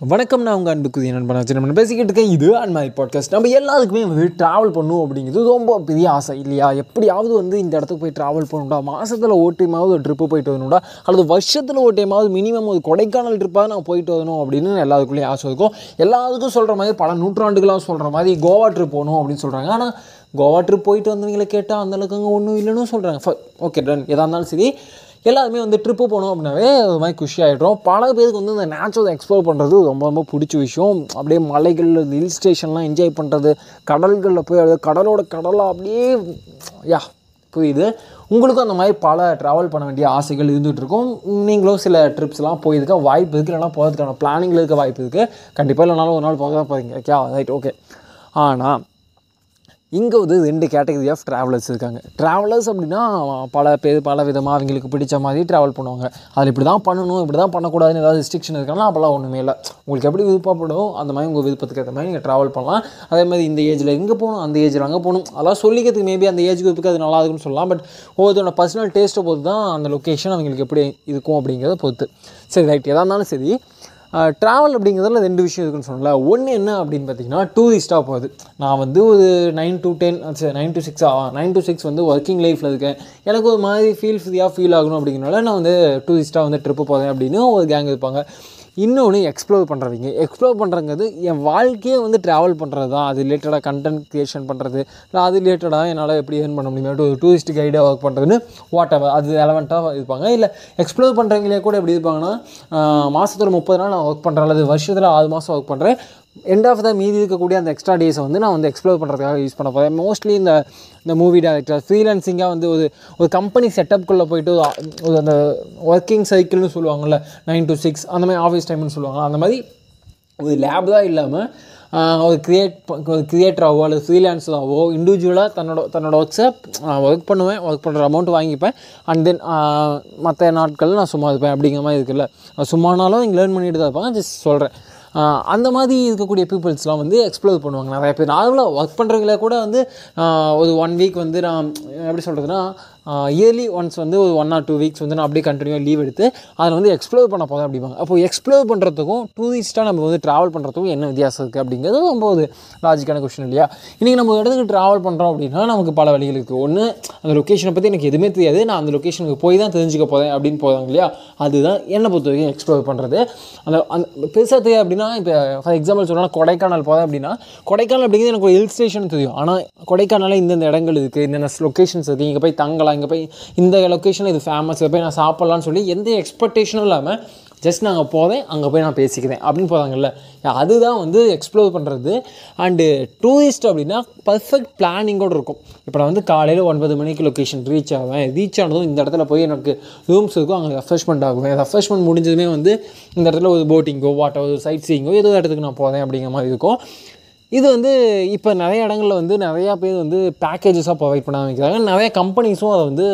வணக்கம் நான் உங்கள் அன்புக்குரிய நண்பன் வச்சு நம்ம பேசிக்கிட்டு இருக்கேன் இது அண்ட் மாதிரி பாட்காஸ்ட் நம்ம எல்லாருக்குமே வந்து ட்ராவல் பண்ணும் அப்படிங்கிறது ரொம்ப பெரிய ஆசை இல்லையா? எப்படியாவது வந்து இந்த இடத்துக்கு போய் ட்ராவல் பண்ணணும்டா மாதத்தில் ஒரு டைமாவது ஒரு ட்ரிப்பு போயிட்டு வரணும்டா அல்லது வருஷத்தில் ஒரு டைமாவது மினிமம் ஒரு கொடைக்கானல் ட்ரிப்பாக நான் போயிட்டு வரணும் அப்படின்னு எல்லாருக்குள்ளேயும் ஆசை இருக்கும். எல்லாத்துக்கும் சொல்கிற மாதிரி பல நூற்றாண்டுகளாக சொல்கிற மாதிரி கோவா ட்ரிப் போகணும் அப்படின்னு சொல்கிறாங்க ஆனால் கோவா ட்ரிப் போயிட்டு வந்தவங்களை கேட்டால் அந்தளவுக்கு அங்கே ஒன்றும் இல்லைன்னு சொல்கிறாங்க ஓகே டன் எதாக இருந்தாலும் சரி எல்லாருமே வந்து ட்ரிப்பு போனோம் அப்படின்னாவே ஒரு மாதிரி குஷி ஆகிடுறோம் பல பேருக்கு வந்து இந்த நேச்சுரல் எக்ஸ்ப்ளோர் பண்ணுறது ரொம்ப ரொம்ப பிடிச்ச விஷயம். அப்படியே மலைகள் ஹில் ஸ்டேஷன்லாம் என்ஜாய் பண்ணுறது கடல்களில் போய் அது கடலோட கடலாக அப்படியே யா புரியுது. உங்களுக்கும் அந்த மாதிரி பல ட்ராவல் பண்ண வேண்டிய ஆசைகள் இருந்துகிட்ருக்கும் நீங்களும் சில ட்ரிப்ஸ்லாம் போயிருக்க வாய்ப்பு இருக்குது இல்லைனா போகிறதுக்கான பிளானிங்கில் இருக்க வாய்ப்பு இருக்குது கண்டிப்பாக இல்லைனாலும் ஒரு நாள் போக தான் போகிறீங்க ஓகே ரைட் ஓகே ஆனால் இங்கே வந்து ரெண்டு கேட்டகரி ஆஃப் ட்ராவலர்ஸ் இருக்காங்க. ட்ராவலர்ஸ் அப்படின்னா பல பேர் பல விதமாக அவங்களுக்கு பிடிச்ச மாதிரி ட்ராவல் பண்ணுவாங்க. அதில் இப்படி தான் பண்ணணும் இப்படி தான் பண்ணக்கூடாதுன்னு ஏதாவது ரெஸ்ட்ரிக்ஷன் இருக்காங்கன்னா அப்போல்லாம் ஒன்றுமே இல்லை. உங்களுக்கு எப்படி விருப்பப்படும் அந்த மாதிரி உங்கள் விருப்பத்துக்கு ஏற்ற மாதிரி நீங்கள் ட்ராவல் பண்ணலாம். அதே மாதிரி இந்த ஏஜில் எங்கே போகணும் அந்த ஏஜில் அங்கே போகணும். அதெல்லாம் சொல்லிக்கிறதுக்கு மேபி அந்த ஏஜ் குரூப்புக்கு அது நல்லா இருக்குன்னு சொல்லலாம். பட் ஒவ்வொருத்தரோட பர்சனல் டேஸ்ட்டை பொறுத்து தான் அந்த லொக்கேஷன் அவங்களுக்கு எப்படி இருக்கும் அப்படிங்கிறத பொறுத்து. சரி ரைட் எதாக இருந்தாலும் சரி ட்ராவல் அப்படிங்கிறதுல ரெண்டு விஷயம் இருக்குன்னு சொன்னல ஒன்று என்ன அப்படின்னு பார்த்தீங்கன்னா டூரிஸ்ட்டாக போகுது நான் வந்து ஒரு நைன் டு டென் சரி nine to six nine to six வந்து ஒர்க்கிங் லைஃப்பில் இருக்கேன். எனக்கு ஒரு மாதிரி ஃபீல் ஃப்ரீயாக ஃபீல் ஆகணும் அப்படிங்கிறனால நான் வந்து டூரிஸ்ட்டாக வந்து ட்ரிப்பு போகிறேன் அப்படின்னு ஒரு கேங் இருப்பாங்க. இன்னொன்று எக்ஸ்ப்ளோர் பண்ணுறவங்க எக்ஸ்ப்ளோர் பண்ணுறங்கிறது என் வாழ்க்கையே வந்து ட்ராவல் பண்ணுறது தான் அது ரிலேட்டடாக கண்டென்ட் க்ரியேஷன் பண்ணுறது இல்லை அது ரிலேட்டடாக என்னால் எப்படி ஏர்ன் பண்ண முடியுமா ஒரு டூரிஸ்ட் கைடாக ஒர்க் பண்ணுறதுன்னு வாட் எவர் அது எலவெண்ட்டாக இருப்பாங்க. இல்லை எக்ஸ்ப்ளோர் பண்ணுறவங்களே கூட எப்படி இருப்பாங்கன்னா மாதத்தில் முப்பது நாள் நான் ஒர்க் பண்ணுறேன் அல்லது வருஷத்தில் ஆறு மாதம் ஒர்க் பண்ணுறேன் எண்ட் ஆஃப் த மீதி இருக்கக்கூடிய அந்த எக்ஸ்ட்ரா டேஸை வந்து நான் வந்து எக்ஸ்ப்ளோர் பண்ணுறதுக்காக யூஸ் பண்ண போகிறேன் மோஸ்ட்லி இந்த இந்த மூவி டேரக்டர் ஃப்ரீலான்சிங்காக வந்து ஒரு ஒரு கம்பெனி செட்டப்குள்ளே போயிட்டு ஒரு அந்த ஒர்க்கிங் சைக்கிள்னு சொல்லுவாங்கள்ல நைன் டு சிக்ஸ் அந்த மாதிரி ஆஃபீஸ் டைம்னு சொல்லுவாங்க அந்த மாதிரி ஒரு லேப் தான் இல்லாமல் ஒரு க்ரியேட் ஒரு க்ரியேட்டராகவோ அல்லது ஃப்ரீலான்ஸராகவோ இண்டிவிஜுவலாக தன்னோட தன்னோட ஒர்க்ஸை ஒர்க் பண்ணுவேன் ஒர்க் பண்ணுற அமௌண்ட் வாங்கிப்பேன். அண்ட் தென் மற்ற நாட்களில் நான் சும்மா இருப்பேன் அப்படிங்கிற மாதிரி இருக்குல்ல. சும்மானாலும் இங்கே லேர்ன் பண்ணிட்டு தான் இருப்பாங்க ஜஸ்ட் சொல்கிறேன் அந்த மாதிரி இருக்கக்கூடிய பீப்புள்ஸ்லாம் வந்து எக்ஸ்ப்ளோர் பண்ணுவாங்க. நிறைய பேர். நார்மலாக ஒர்க் பண்ணுறவங்கள கூட வந்து ஒரு ஒன் வீக் வந்து நான் எப்படி சொல்கிறதுனா இயர்லி ஒன்ஸ் வந்து ஒரு ஒன் ஆர் டூ வீக்ஸ் வந்து நான் அப்படியே கண்டினியூ லீவ் எடுத்து அதில் வந்து எக்ஸ்ப்ளோர் பண்ண போதும் அப்படிம்பாங்க. அப்போது எக்ஸ்ப்ளோர் பண்ணுறதுக்கும் டூரிஸ்ட்டாக நம்ம வந்து ட்ராவல் பண்ணுறதுக்கும் என்ன வித்தியாசம் இருக்குது அப்படிங்கிறது ரொம்ப ஒரு லாஜிக்கான கொஷின் இல்லையா? இன்றைக்கி நம்ம ஒரு இடத்துக்கு ட்ராவல் பண்ணுறோம் அப்படின்னா நமக்கு பல வழிகள் இருக்குது ஒன்று அந்த லொக்கேஷனை பற்றி எனக்கு எதுவுமே தெரியாது. நான் அந்த லொக்கேஷனுக்கு போய் தான் தெரிஞ்சுக்க போகிறேன் அப்படின்னு போகிறாங்க இல்லையா? அதுதான் என்னை பொறுத்த வரைக்கும் எக்ஸ்ப்ளோர் பண்ணுறது அந்த அந்த பெருசாக தெரியாது அப்படின்னா இப்போ ஃபார் எக்ஸாம்பிள் சொல்லலாம் கொடைக்கானல் போகிறேன் அப்படின்னா கொடைக்கானல் அப்படிங்கிறது எனக்கு ஒரு ஹில் ஸ்டேஷன் தெரியும். ஆனால் கொடைக்கானலில் இந்தந்த இடங்கள் இருக்குது இந்தந்த லொக்கேஷன்ஸ் இருக்குது இங்கே போய் தங்கலாம் இங்கே போய் இந்த லொக்கேஷனில் இது ஃபேமஸ் இதை போய் நான் சாப்பிட்லான்னு சொல்லி எந்த எக்ஸ்பெக்டேஷனும் இல்லாமல் ஜஸ்ட் நாங்கள் போவேன் அங்கே போய் நான் பேசிக்கிறேன் அப்படின்னு போகிறாங்கல்ல அதுதான் வந்து எக்ஸ்ப்ளோர் பண்ணுறது அண்டு டூரிஸ்ட் அப்படின்னா பர்ஃபெக்ட் பிளானிங்கோடு இருக்கும். இப்போ நான் வந்து காலையில் ஒன்பது மணிக்கு லொக்கேஷன் ரீச் ஆவேன். ரீச் ஆனதும் இந்த இடத்துல போய் எனக்கு ரூம்ஸ் இருக்கும் அங்கே ரெஃப்ரெஷ்மெண்ட் ஆகுவேன் ரெஃப்ரெஷ்மெண்ட் முடிஞ்சதுமே வந்து இந்த இடத்துல ஒரு போட்டிங்கோ வாட்டோ ஒரு சைட் சீயிங்கோ ஏதோ இடத்துக்கு நான் போகிறேன் அப்படிங்கிற மாதிரி இருக்கும். இது வந்து இப்போ நிறைய இடங்களில் வந்து நிறையா பேர் வந்து பேக்கேஜஸாக ப்ரொவைட் பண்ண ஆரம்பிக்கிறாங்க. நிறைய கம்பெனிஸும் அதை வந்து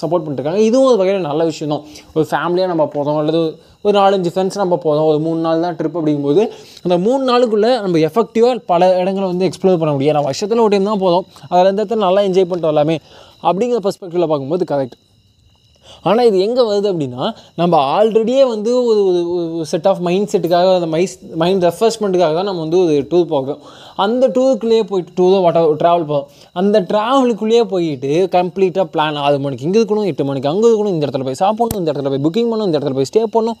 சப்போர்ட் பண்ணிட்டுருக்காங்க. இதுவும் ஒரு வகையில் நல்ல விஷயம் தான். ஒரு ஃபேமிலியாக நம்ம போகிறோம் அல்லது ஒரு நாலஞ்சு ஃப்ரெண்ட்ஸ் நம்ம போகிறோம் ஒரு மூணு நாள் தான் ட்ரிப் அப்படிங்கும்போது அந்த மூணு நாளுக்குள்ளே நம்ம எஃபெக்டிவாக பல இடங்களை வந்து எக்ஸ்ப்ளோர் பண்ண முடியும். நான் வருஷத்தில் ஒரு டைம் தான் போதும் அதில் இந்த இடத்துல நல்லா என்ஜாய் பண்ணிட்டு வரலாமே அப்படிங்கிற பர்ஸ்பெக்டிவில் பார்க்கும்போது கரெக்ட் ஆனால் இது எங்கே வருது அப்படின்னா நம்ம ஆல்ரெடியே வந்து ஒரு ஒரு செட் ஆஃப் மைண்ட் செட்டுக்காக அந்த மைஸ் மைண்ட் ரெஃப்ரெஷ்மெண்ட்டுக்காக தான் நம்ம வந்து ஒரு டூர் போகிறோம். அந்த டூருக்குள்ளேயே போயிட்டு டூரோ வாட்டா ட்ராவல் போகிறோம் அந்த ட்ராவலுக்குள்ளேயே போயிட்டு கம்ப்ளீட்டாக பிளான் ஆறு மணிக்கு இங்கே இருக்கணும் எட்டு மணிக்கு அங்கே இருக்கணும் இந்த இடத்துல போய் சாப்பிடணும் இந்த இடத்துல போய் புக்கிங் பண்ணணும் இந்த இடத்துல போய் ஸ்டே பண்ணணும்.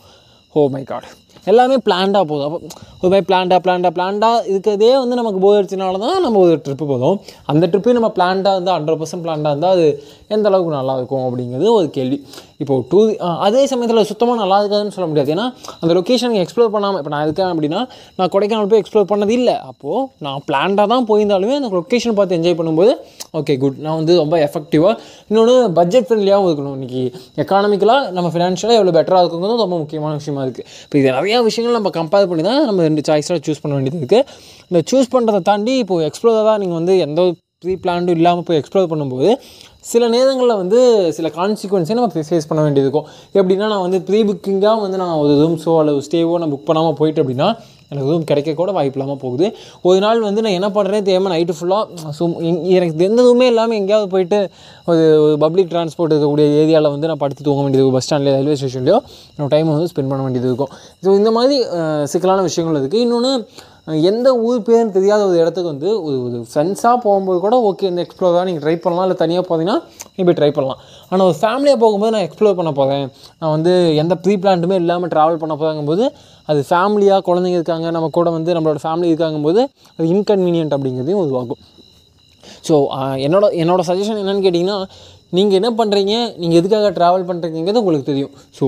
ஹோ மை காட் எல்லாமே பிளான்டாக போதும். அப்போ ஒரு மாதிரி பிளான்டாக பிளான்டாக பிளான்டாக இருக்கிறதே வந்து நமக்கு போர் தான் நம்ம ஒரு ட்ரிப்பு போதும் அந்த ட்ரிப்பையும் நம்ம பிளான்டாக இருந்தால் ஹண்ட்ரட் பர்சன்ட் பிளான்டாக இருந்தால் அது எந்த அளவுக்கு நல்லா இருக்கும் அப்படிங்கிறது ஒரு கேள்வி. இப்போது டூ அதே சமயத்தில் சுத்தமாக நல்லா இருக்காதுன்னு சொல்ல முடியாது. ஏன்னா அந்த லொக்கேஷன் எக்ஸ்ப்ளோர் பண்ணாமல் இப்போ நான் இருக்கேன் அப்படின்னா நான் கொடைக்கானல் போய் எக்ஸ்ப்ளோர் பண்ணது இல்லை அப்போது நான் பிளான்டாக தான் போயிருந்தாலுமே அந்த லொக்கேஷன் பார்த்து என்ஜாய் பண்ணும்போது ஓகே குட் நான் வந்து ரொம்ப எஃபெக்டிவாக இன்னொன்று பட்ஜெட் ஃப்ரெண்ட்லியாகவும் இருக்கணும். இன்றைக்கி எக்கனாமிக்கலாக நம்ம ஃபினான்ஷியலாக எவ்வளோ பெட்டராக இருக்குங்கிறது ரொம்ப முக்கியமான விஷயமா இருக்குது இப்போ இது நிறையா விஷயங்கள் நம்ம கம்பேர் பண்ணி தான் நம்ம ரெண்டு சாய்ஸாக சூஸ் பண்ண வேண்டியது இருக்குது இந்த சூஸ் பண்ணுறதை தாண்டி இப்போது எக்ஸ்ப்ளோராக நீங்கள் வந்து எந்த ப்ரீ பிளான்டும் இல்லாமல் போய் எக்ஸ்ப்ளோர் பண்ணும்போது சில நேரங்களில் வந்து சில கான்சிக்வன்ஸே நம்ம ஃபேஸ் பண்ண வேண்டியது இருக்கும். எப்படின்னா நான் வந்து ப்ரீ புக்கிங்காக வந்து நான் ஒரு ரூம்ஸோ அல்லது ஸ்டேவோ நான் புக் பண்ணாமல் போயிட்டு அப்படின்னா எனக்கு எதுவும் கிடைக்க கூட வாய்ப்பு இல்லாமல் போகுது. ஒரு நாள் வந்து நான் என்ன பண்ணுறேன் தெரியாமல் நைட்டு ஃபுல்லாக சும் எனக்கு எந்த இதுவுமே இல்லாமல் எங்கேயாவது போயிட்டு ஒரு பப்ளிக் டிரான்ஸ்போர்ட் இருக்கக்கூடிய ஏரியாவில் வந்து நான் படுத்து தூங்க வேண்டியது பஸ் ஸ்டாண்ட்லேயோ ரயில்வே ஸ்டேஷன்லையோ என்னோடய டைமை வந்து ஸ்பெண்ட் பண்ண வேண்டியது இருக்கும். ஸோ இந்த மாதிரி சிக்கலான விஷயங்கள் இருக்குது இன்னொன்று எந்த ஊர் பேருன்னு தெரியாத ஒரு இடத்துக்கு வந்து ஒரு ஒரு ஃப்ரெண்ட்ஸாக போகும்போது கூட ஓகே இந்த எக்ஸ்ப்ளோராக நீங்கள் ட்ரை பண்ணலாம். இல்லை தனியாக போகிறீங்கன்னா நீ போய் ட்ரை பண்ணலாம். ஆனால் ஒரு ஃபேமிலியாக போகும்போது நான் எக்ஸ்ப்ளோர் பண்ண போகிறேன் நான் வந்து எந்த ப்ரீ பிளான்ட்டுமே இல்லாமல் ட்ராவல் பண்ண போகிறாங்கும்போது அது ஃபேமிலியாக குழந்தைங்க இருக்காங்க நம்ம கூட வந்து நம்மளோட ஃபேமிலி இருக்காங்கும்போது அது இன்கன்வீனியன்ட் அப்படிங்கிறதையும் உருவாகும் ஸோ என்னோட என்னோட சஜஷன் என்னன்னு கேட்டிங்கன்னா நீங்கள் என்ன பண்ணுறீங்க நீங்கள் எதுக்காக ட்ராவல் பண்ணுறீங்கிறது உங்களுக்கு தெரியும். So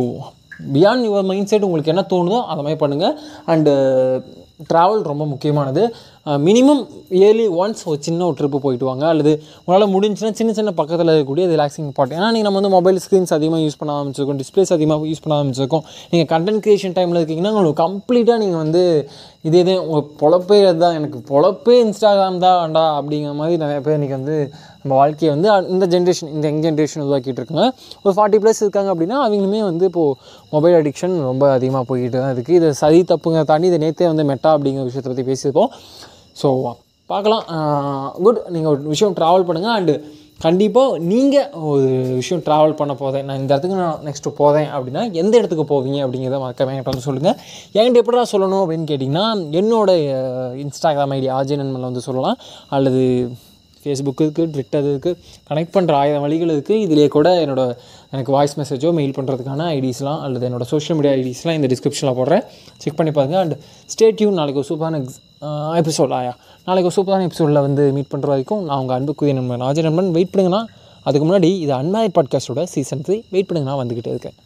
beyond your mindset உங்களுக்கு என்ன தோணுதோ அதை மாதிரி பண்ணுங்கள் அண்டு ட்ராவல் ரொம்ப முக்கியமானது. மினிமம் இயர்லி ஒன்ஸ் ஒரு சின்ன ஒரு ட்ரிப்பு போயிட்டு வாங்க. அல்லது உங்களால் முடிஞ்சுன்னா சின்ன சின்ன பக்கத்தில் இருக்கக்கூடிய ரிலாக்ஸிங் பாட் ஏன்னா நீங்கள் நம்ம வந்து மொபைல் ஸ்க்ரீன்ஸ் அதிகமாக யூஸ் பண்ண ஆரம்பிச்சிருக்கோம் டிஸ்பிளேஸ் அதிகமாக யூஸ் பண்ண ஆரம்பிச்சிருக்கோம். நீங்கள் கண்டென்ட் க்ரியேஷன் டைமில் இருக்கீங்கன்னா உங்களுக்கு கம்ப்ளீட்டாக நீங்கள் வந்து இதே இதே உங்கள் பொழப்பே அதுதான். எனக்கு பொழப்பே இன்ஸ்டாகிராம் தான் வேண்டாம் அப்படிங்கிற மாதிரி நிறைய பேர் இன்றைக்கி வந்து நம்ம வாழ்க்கையை வந்து இந்த ஜென்ரேஷன் இந்த யங் ஜென்ரேஷன் உருவாக்கிட்டு இருக்காங்க. ஒரு ஃபார்ட்டி ப்ளஸ் இருக்காங்க அப்படின்னா அவங்களுமே வந்து இப்போது மொபைல் அடிக்ஷன் ரொம்ப அதிகமாக போய்கிட்டு தான் இருக்குது இது சரி தப்புங்க தாண்டி இதை நேற்றே வந்து மெட்டா அப்படிங்கிற விஷயத்தை பற்றி பேசியிருப்போம். ஸோ பார்க்கலாம். குட் நீங்கள் ஒரு விஷயம் ட்ராவல் பண்ணுங்கள் அண்டு கண்டிப்பாக நீங்கள் ஒரு விஷயம் ட்ராவல் பண்ண போதேன் நான் இந்த இடத்துக்கு நான் நெக்ஸ்ட்டு போதேன் அப்படின்னா எந்த இடத்துக்கு போவீங்க அப்படிங்கிறத மறக்காம என்கிட்ட வந்து சொல்லுங்கள் என்கிட்ட எப்படிடா சொல்லணும் அப்படின்னு கேட்டிங்கன்னா என்னோடய இன்ஸ்டாகிராம் ஐடி ஆஜய் நண்பனில் வந்து சொல்லலாம். அல்லது ஃபேஸ்புக்கு இருக்குது ட்விட்டர் இருக்குது கனெக்ட் பண்ணுற ஆயிரம் வழிகள் இருக்குது இதிலே கூட என்னோடய எனக்கு வாய்ஸ் மெசேஜோ மெயில் பண்ணுறதுக்கான ஐடிஸ்லாம் அல்லது என்னோட சோஷியல் மீடியா ஐடிஸ்லாம் இந்த டிஸ்கிரிப்ஷனில் போடுறேன். செக் பண்ணி பாருங்கள் அண்ட் ஸ்டேட்யூன் நாளைக்கு ஒரு சூப்பரான எபிசோட் ஆயா. நாளைக்கு ஒரு சூப்பரான எபிசோடில் வந்து மீட் பண்ணுற வரைக்கும் நான் உங்கள் அன்புக்குரிய நண்பன் ராஜ நண்பன். வெயிட் பண்ணுங்கன்னா அதுக்கு முன்னாடி இது அன்மாரி பாட்காஸ்ட்டோட சீசன் த்ரீ வெயிட் பண்ணுங்கன்னா நான் வந்துக்கிட்டே இருக்கேன்.